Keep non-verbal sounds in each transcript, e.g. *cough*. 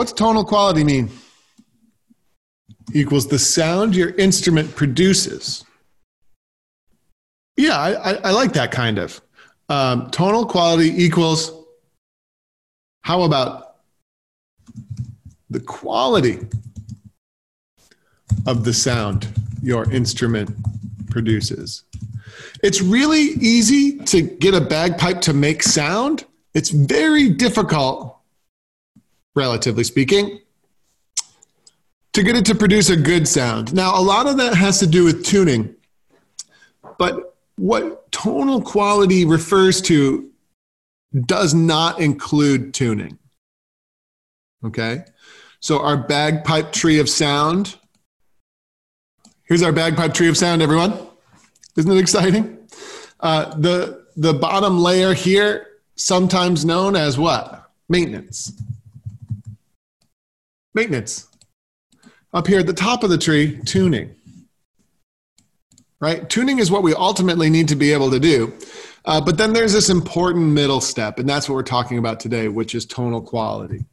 What's tonal quality mean? Equals the sound your instrument produces. Yeah, I, I, I like that kind of. Um, tonal quality equals, how about the quality of the sound your instrument produces? It's really easy to get a bagpipe to make sound. It's very difficult, relatively speaking, to get it to produce a good sound. Now, a lot of that has to do with tuning, but what tonal quality refers to does not include tuning. Okay? So, our bagpipe tree of sound. Here's our bagpipe tree of sound, everyone. Isn't it exciting? Uh, the, the bottom layer here, sometimes known as what? Maintenance. Maintenance. Up here at the top of the tree, tuning. Right? Tuning is what we ultimately need to be able to do. Uh, but then there's this important middle step, and that's what we're talking about today, which is tonal quality.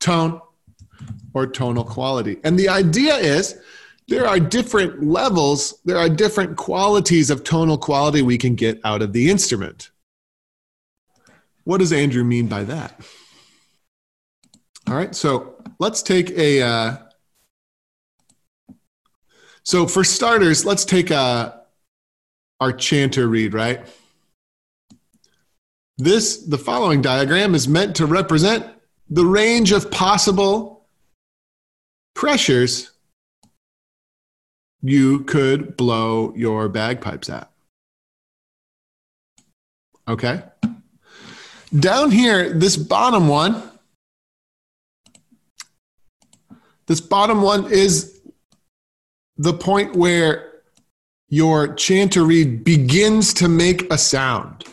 Tone or tonal quality. And the idea is there are different levels, there are different qualities of tonal quality we can get out of the instrument. What does Andrew mean by that? All right, so let's take a. Uh, so for starters, let's take a, uh, our chanter reed, right? This, the following diagram is meant to represent the range of possible pressures you could blow your bagpipes at. Okay? Down here, this bottom one, this bottom one is the point where your chanter reed begins to make a sound.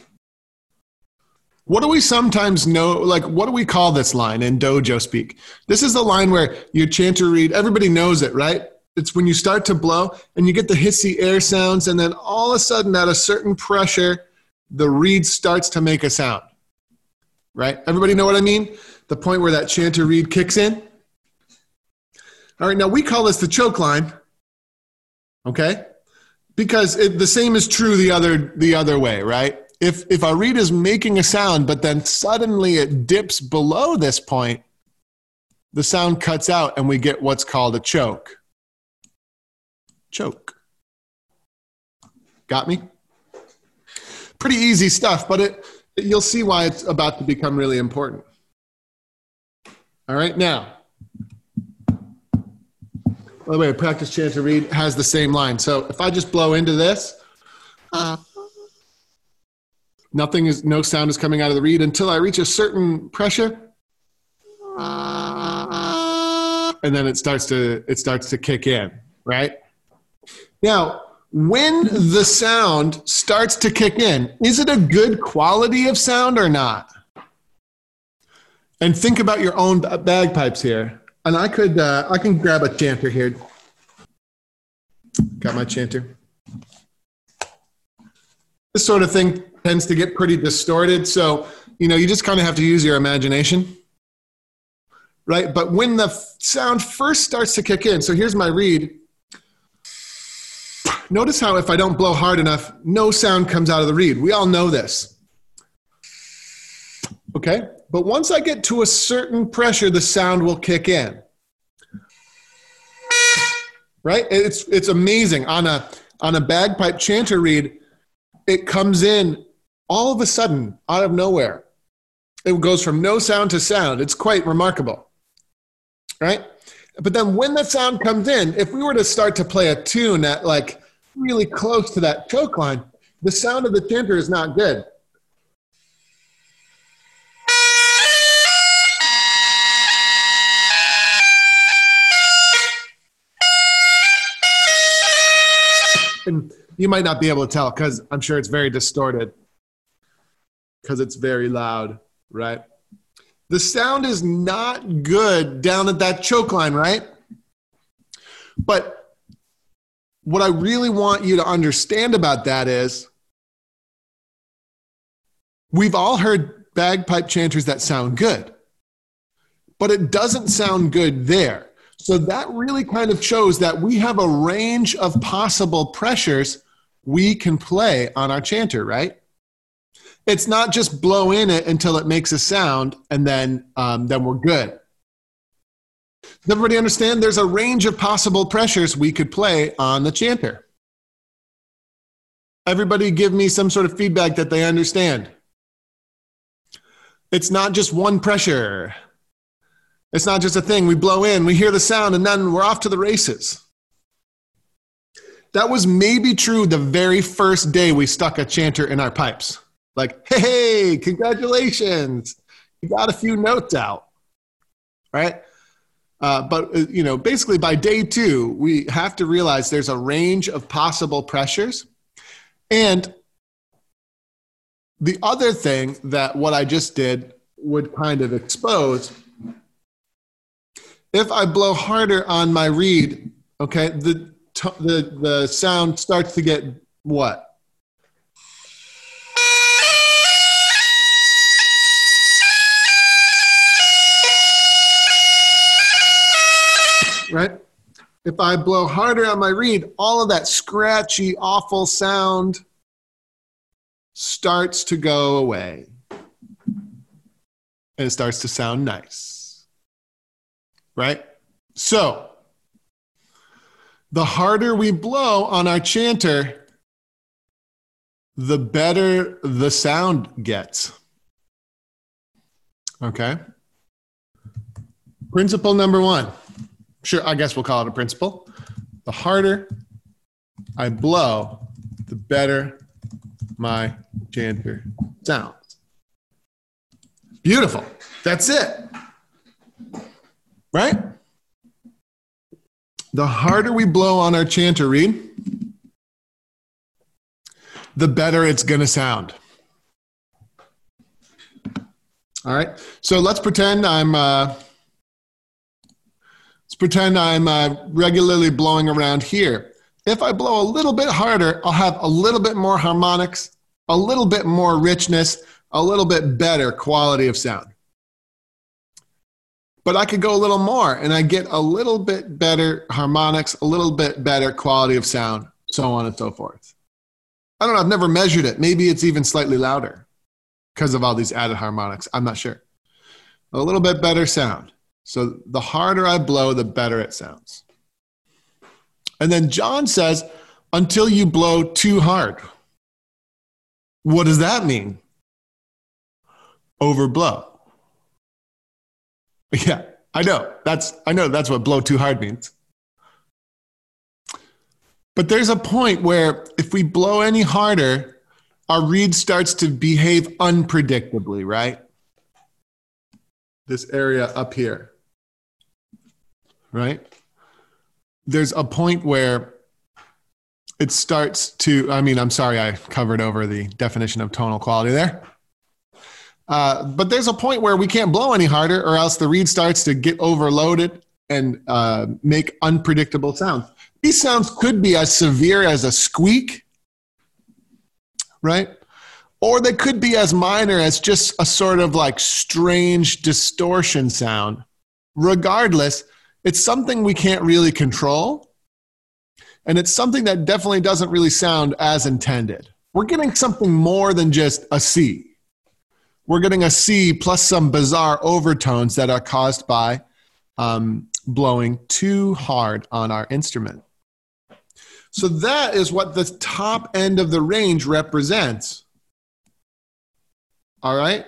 What do we sometimes know? Like, what do we call this line in dojo speak? This is the line where your chanter reed, everybody knows it, right? it's when you start to blow and you get the hissy air sounds, and then all of a sudden, at a certain pressure, the reed starts to make a sound. Right? Everybody know what I mean? The point where that chanter reed kicks in. All right, now we call this the choke line. Okay? Because it, the same is true the other the other way, right? If if our reed is making a sound, but then suddenly it dips below this point, the sound cuts out and we get what's called a choke choke. Got me? Pretty easy stuff, but it, you'll see why it's about to become really important. All right, now, by the way, practice chanter reed has the same line. So if I just blow into this, nothing is, no sound is coming out of the reed until I reach a certain pressure. And then it starts to, it starts to kick in, right? Now, when the sound starts to kick in, is it a good quality of sound or not? And think about your own bagpipes here. And I could, uh, I can grab a chanter here. Got my chanter. This sort of thing tends to get pretty distorted. So, you know, you just kind of have to use your imagination. Right? But when the sound first starts to kick in, so here's my reed Notice how if I don't blow hard enough, no sound comes out of the reed. We all know this. Okay? But once I get to a certain pressure, the sound will kick in. Right? It's it's amazing. On a on a bagpipe chanter reed, it comes in all of a sudden out of nowhere. It goes from no sound to sound. It's quite remarkable. Right? But then when that sound comes in, if we were to start to play a tune at like really close to that choke line, the sound of the chanter is not good. And you might not be able to tell because I'm sure it's very distorted because it's very loud, right? The sound is not good down at that choke line, right? But what I really want you to understand about that is we've all heard bagpipe chanters that sound good. But but it doesn't sound good there. So that really kind of shows that we have a range of possible pressures we can play on our chanter, right? It's not just blow in it until it makes a sound and then, um, then we're good. Does everybody understand? There's a range of possible pressures we could play on the chanter. Everybody give me some sort of feedback that they understand. It's not just one pressure. It's not just a thing. We blow in, we hear the sound, and then we're off to the races. That was maybe true the very first day we stuck a chanter in our pipes. Like, hey, congratulations. You got a few notes out, right? Uh, but, uh, you know, basically by day two, we have to realize there's a range of possible pressures. And the other thing that what I just did would kind of expose if I blow harder on my reed, okay, the, the, the sound starts to get what? Right? If I blow harder on my reed, all of that scratchy, awful sound starts to go away. And it starts to sound nice. Right? So, the harder we blow on our chanter, the better the sound gets. Okay? Principle number one. Sure, I guess we'll call it a principle. The harder I blow, the better my chanter sounds. Beautiful. That's it. Right? The harder we blow on our chanter reed, the better it's going to sound. All right. So let's pretend I'm uh, let's pretend I'm uh, regularly blowing around here. If I blow a little bit harder, I'll have a little bit more harmonics, a little bit more richness, a little bit better quality of sound. But I could go a little more and I get a little bit better harmonics, a little bit better quality of sound, so on and so forth. I don't know, I've never measured it. Maybe it's even slightly louder because of all these added harmonics. I'm not sure. A little bit better sound. So the harder I blow, the better it sounds. And then John says, until you blow too hard. What does that mean? Overblow. *laughs* Yeah, I know. That's I know that's what blow too hard means. But there's a point where if we blow any harder, our reed starts to behave unpredictably, right? This area up here. Right? there's a point where it starts to i mean i'm sorry i covered over the definition of tonal quality there uh, but there's a point where we can't blow any harder or else the reed starts to get overloaded and uh, make unpredictable sounds these sounds could be as severe as a squeak right or they could be as minor as just a sort of like strange distortion sound regardless it's something we can't really control. And it's something that definitely doesn't really sound as intended. We're getting something more than just a C. We're getting a C plus some bizarre overtones that are caused by um, blowing too hard on our instrument. So that is what the top end of the range represents. All right?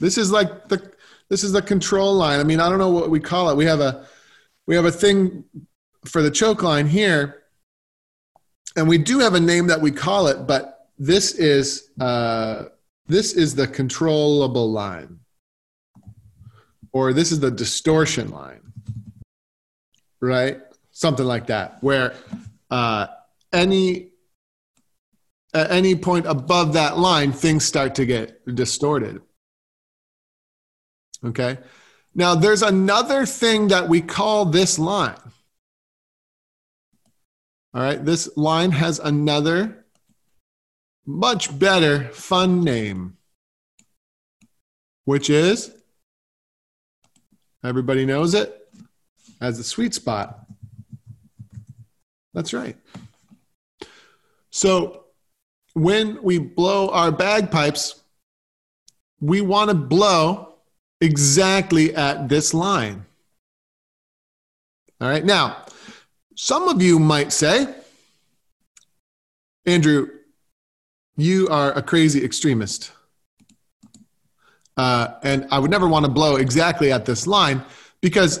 This is like the this is the control line. I mean, I don't know what we call it. We have a we have a thing for the choke line here, and we do have a name that we call it, but this is uh, this is the controllable line, or this is the distortion line, right? Something like that, where uh, any at any point above that line, things start to get distorted. Okay. Now, there's another thing that we call this line. All right. This line has another much better fun name, which is Everybody knows it as the sweet spot. That's right. So when we blow our bagpipes, we want to blow exactly at this line. All right. Now, some of you might say, Andrew, you are a crazy extremist. Uh, and I would never want to blow exactly at this line because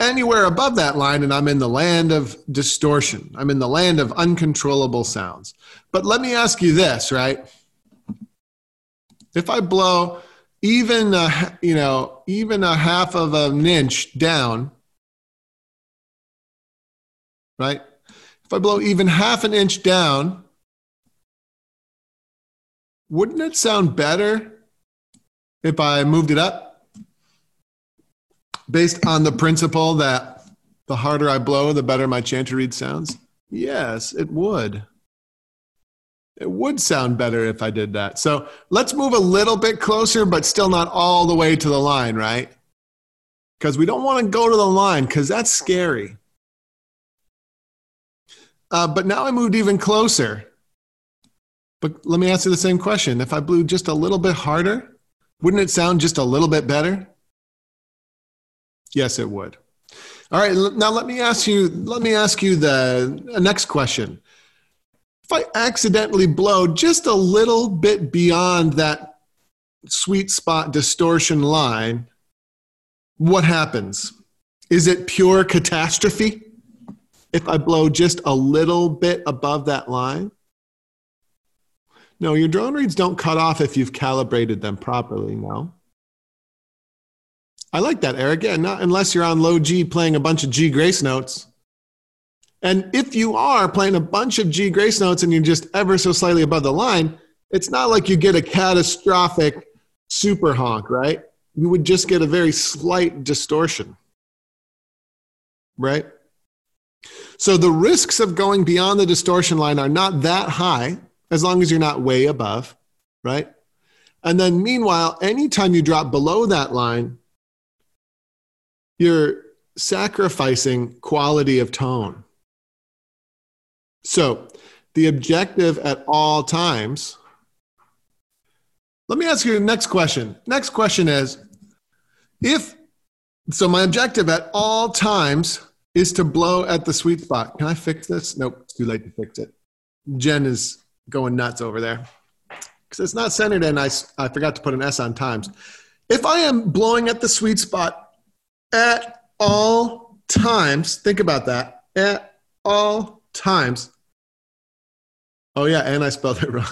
anywhere above that line, and I'm in the land of distortion, I'm in the land of uncontrollable sounds. But let me ask you this, right? If I blow even a, you know even a half of an inch down, right? If I blow even half an inch down, wouldn't it sound better if I moved it up based on the principle that the harder I blow, the better my chanter sounds? Yes, it would. It would sound better if I did that. So let's move a little bit closer, but still not all the way to the line, right? Because we don't want to go to the line because that's scary. Uh, but now I moved even closer. But let me ask you the same question. If I blew just a little bit harder, wouldn't it sound just a little bit better? Yes, it would. All right, now let me ask you let me ask you the uh, next question. If I accidentally blow just a little bit beyond that sweet spot distortion line, what happens? Is it pure catastrophe if I blow just a little bit above that line? No, your drone reeds don't cut off if you've calibrated them properly. No. I like that, Eric. Yeah, not unless you're on low G playing a bunch of G grace notes. And if you are playing a bunch of G grace notes and you're just ever so slightly above the line, it's not like you get a catastrophic super honk, right? You would just get a very slight distortion, right? So the risks of going beyond the distortion line are not that high as long as you're not way above, right? And then meanwhile, anytime you drop below that line, you're sacrificing quality of tone. So the objective at all times. Let me ask you the next question. Next question is if so my objective at all times is to blow at the sweet spot. Can I fix this? Nope, it's too late to fix it. Jen is going nuts over there because it's not centered and I, I forgot to put an S on times. If I am blowing at the sweet spot at all times, think about that, at all times. Oh, yeah, and I spelled it *laughs* wrong.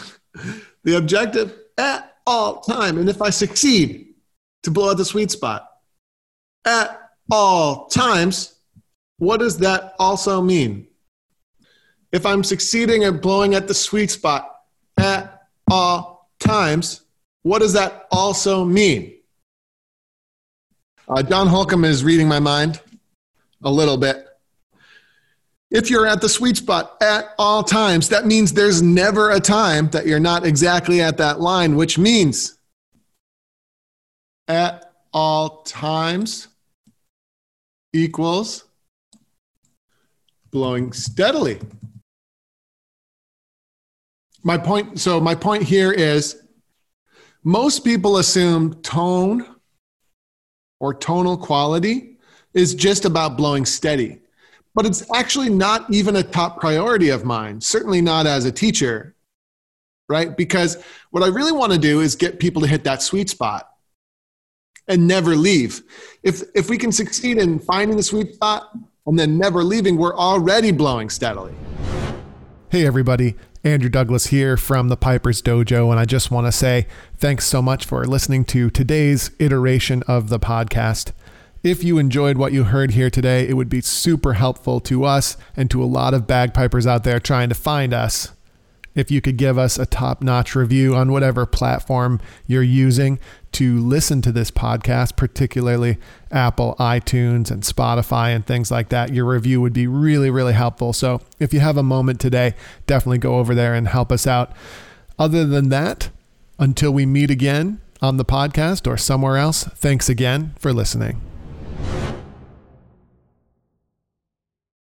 the objective at all time. And if I succeed to blow at the sweet spot at all times, what does that also mean? If I'm succeeding at blowing at the sweet spot at all times, what does that also mean? Uh, John Holcomb is reading my mind a little bit. If you're at the sweet spot at all times, that means there's never a time that you're not exactly at that line, which means at all times equals blowing steadily my point so my point here is most people assume tone or tonal quality is just about blowing steady but it's actually not even a top priority of mine certainly not as a teacher right? Because what i really want to do is get people to hit that sweet spot and never leave. If if we can succeed in finding the sweet spot and then never leaving we're already blowing steadily. Hey everybody Andrew Douglas here from the Piper's Dojo, and I just want to say thanks so much for listening to today's iteration of the podcast. If you enjoyed what you heard here today, it would be super helpful to us and to a lot of bagpipers out there trying to find us if you could give us a top notch review on whatever platform you're using to listen to this podcast, particularly Apple, iTunes, and Spotify, and things like that, your review would be really, really helpful. So if you have a moment today, definitely go over there and help us out. Other than that, until we meet again on the podcast or somewhere else, thanks again for listening.